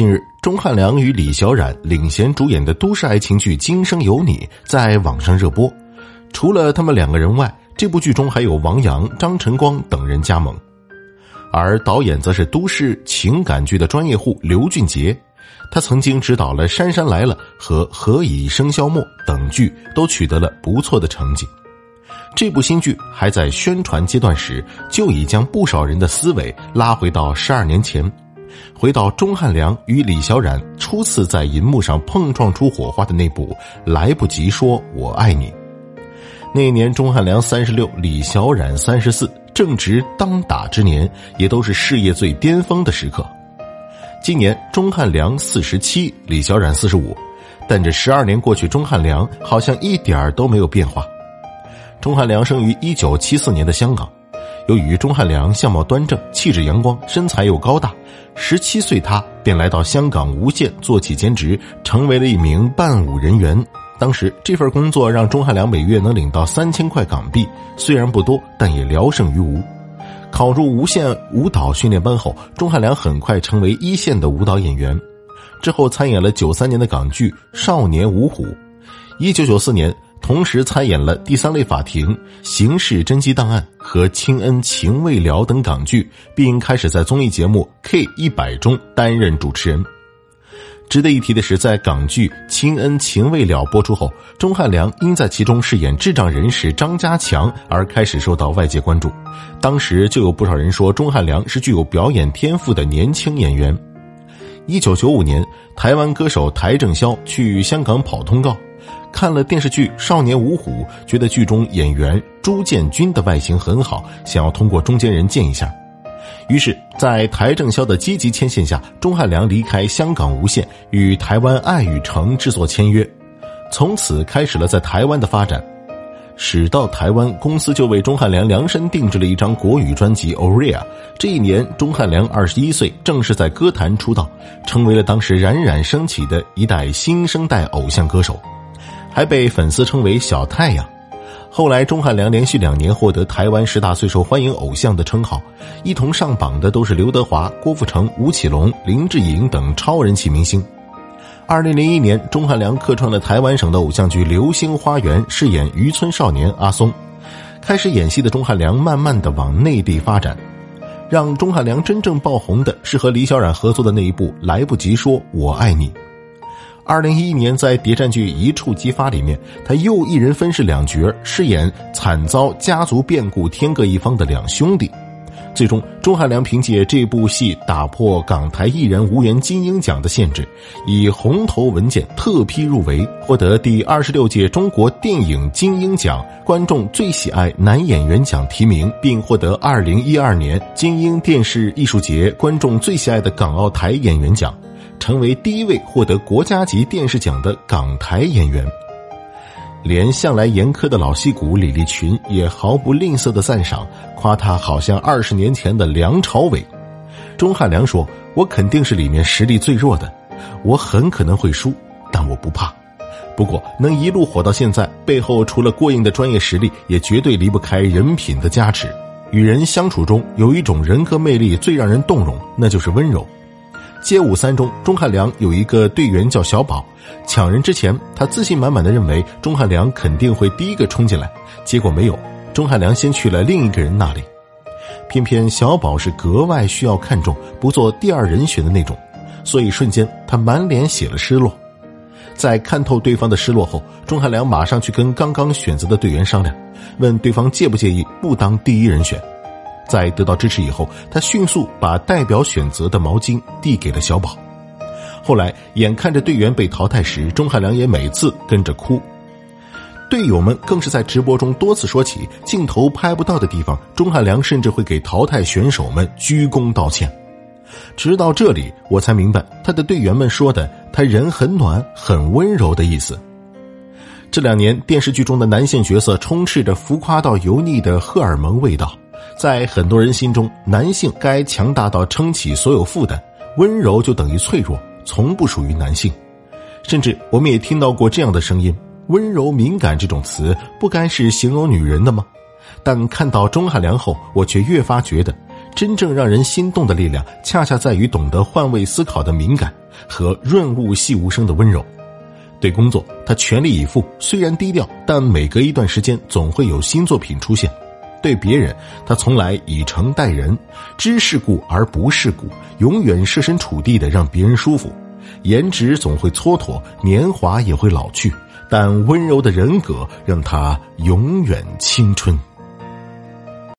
近日，钟汉良与李小冉领衔主演的都市爱情剧《今生有你》在网上热播。除了他们两个人外，这部剧中还有王阳、张晨光等人加盟。而导演则是都市情感剧的专业户刘俊杰，他曾经执导了《杉杉来了》和《何以笙箫默》等剧，都取得了不错的成绩。这部新剧还在宣传阶段时，就已将不少人的思维拉回到十二年前。回到钟汉良与李小冉初次在银幕上碰撞出火花的那部《来不及说我爱你》，那年钟汉良三十六，李小冉三十四，正值当打之年，也都是事业最巅峰的时刻。今年钟汉良四十七，李小冉四十五，但这十二年过去，钟汉良好像一点都没有变化。钟汉良生于一九七四年的香港。由于钟汉良相貌端正、气质阳光、身材又高大，十七岁他便来到香港无线做起兼职，成为了一名伴舞人员。当时这份工作让钟汉良每月能领到三千块港币，虽然不多，但也聊胜于无。考入无线舞蹈训练班后，钟汉良很快成为一线的舞蹈演员。之后参演了九三年的港剧《少年五虎》，一九九四年。同时参演了《第三类法庭》《刑事侦缉档案》和《亲恩情未了》等港剧，并开始在综艺节目《K 一百》中担任主持人。值得一提的是，在港剧《亲恩情未了》播出后，钟汉良因在其中饰演智障人士张家强而开始受到外界关注。当时就有不少人说，钟汉良是具有表演天赋的年轻演员。一九九五年，台湾歌手邰正宵去香港跑通告。看了电视剧《少年五虎》，觉得剧中演员朱建军的外形很好，想要通过中间人见一下。于是，在台正宵的积极牵线下，钟汉良离开香港无线，与台湾爱与诚制作签约，从此开始了在台湾的发展。始到台湾，公司就为钟汉良量身定制了一张国语专辑《Oria》。这一年，钟汉良二十一岁，正式在歌坛出道，成为了当时冉冉升起的一代新生代偶像歌手。还被粉丝称为“小太阳”。后来，钟汉良连续两年获得台湾十大最受欢迎偶像的称号，一同上榜的都是刘德华、郭富城、吴奇隆、林志颖等超人气明星。二零零一年，钟汉良客串了台湾省的偶像剧《流星花园》，饰演渔村少年阿松。开始演戏的钟汉良慢慢的往内地发展，让钟汉良真正爆红的是和李小冉合作的那一部《来不及说我爱你》。二零一一年，在谍战剧《一触即发》里面，他又一人分饰两角，饰演惨遭家族变故天各一方的两兄弟。最终，钟汉良凭借这部戏打破港台艺人无缘金鹰奖的限制，以红头文件特批入围，获得第二十六届中国电影金鹰奖观众最喜爱男演员奖提名，并获得二零一二年金鹰电视艺术节观众最喜爱的港澳台演员奖。成为第一位获得国家级电视奖的港台演员，连向来严苛的老戏骨李立群也毫不吝啬的赞赏，夸他好像二十年前的梁朝伟。钟汉良说：“我肯定是里面实力最弱的，我很可能会输，但我不怕。不过能一路火到现在，背后除了过硬的专业实力，也绝对离不开人品的加持。与人相处中有一种人格魅力最让人动容，那就是温柔。”街舞三中，钟汉良有一个队员叫小宝。抢人之前，他自信满满的认为钟汉良肯定会第一个冲进来，结果没有。钟汉良先去了另一个人那里，偏偏小宝是格外需要看重、不做第二人选的那种，所以瞬间他满脸写了失落。在看透对方的失落后，钟汉良马上去跟刚刚选择的队员商量，问对方介不介意不当第一人选。在得到支持以后，他迅速把代表选择的毛巾递给了小宝。后来，眼看着队员被淘汰时，钟汉良也每次跟着哭。队友们更是在直播中多次说起镜头拍不到的地方，钟汉良甚至会给淘汰选手们鞠躬道歉。直到这里，我才明白他的队员们说的“他人很暖，很温柔”的意思。这两年，电视剧中的男性角色充斥着浮夸到油腻的荷尔蒙味道。在很多人心中，男性该强大到撑起所有负担，温柔就等于脆弱，从不属于男性。甚至我们也听到过这样的声音：“温柔敏感这种词，不该是形容女人的吗？”但看到钟汉良后，我却越发觉得，真正让人心动的力量，恰恰在于懂得换位思考的敏感，和润物细无声的温柔。对工作，他全力以赴，虽然低调，但每隔一段时间总会有新作品出现。对别人，他从来以诚待人，知世故而不世故，永远设身处地的让别人舒服。颜值总会蹉跎，年华也会老去，但温柔的人格让他永远青春。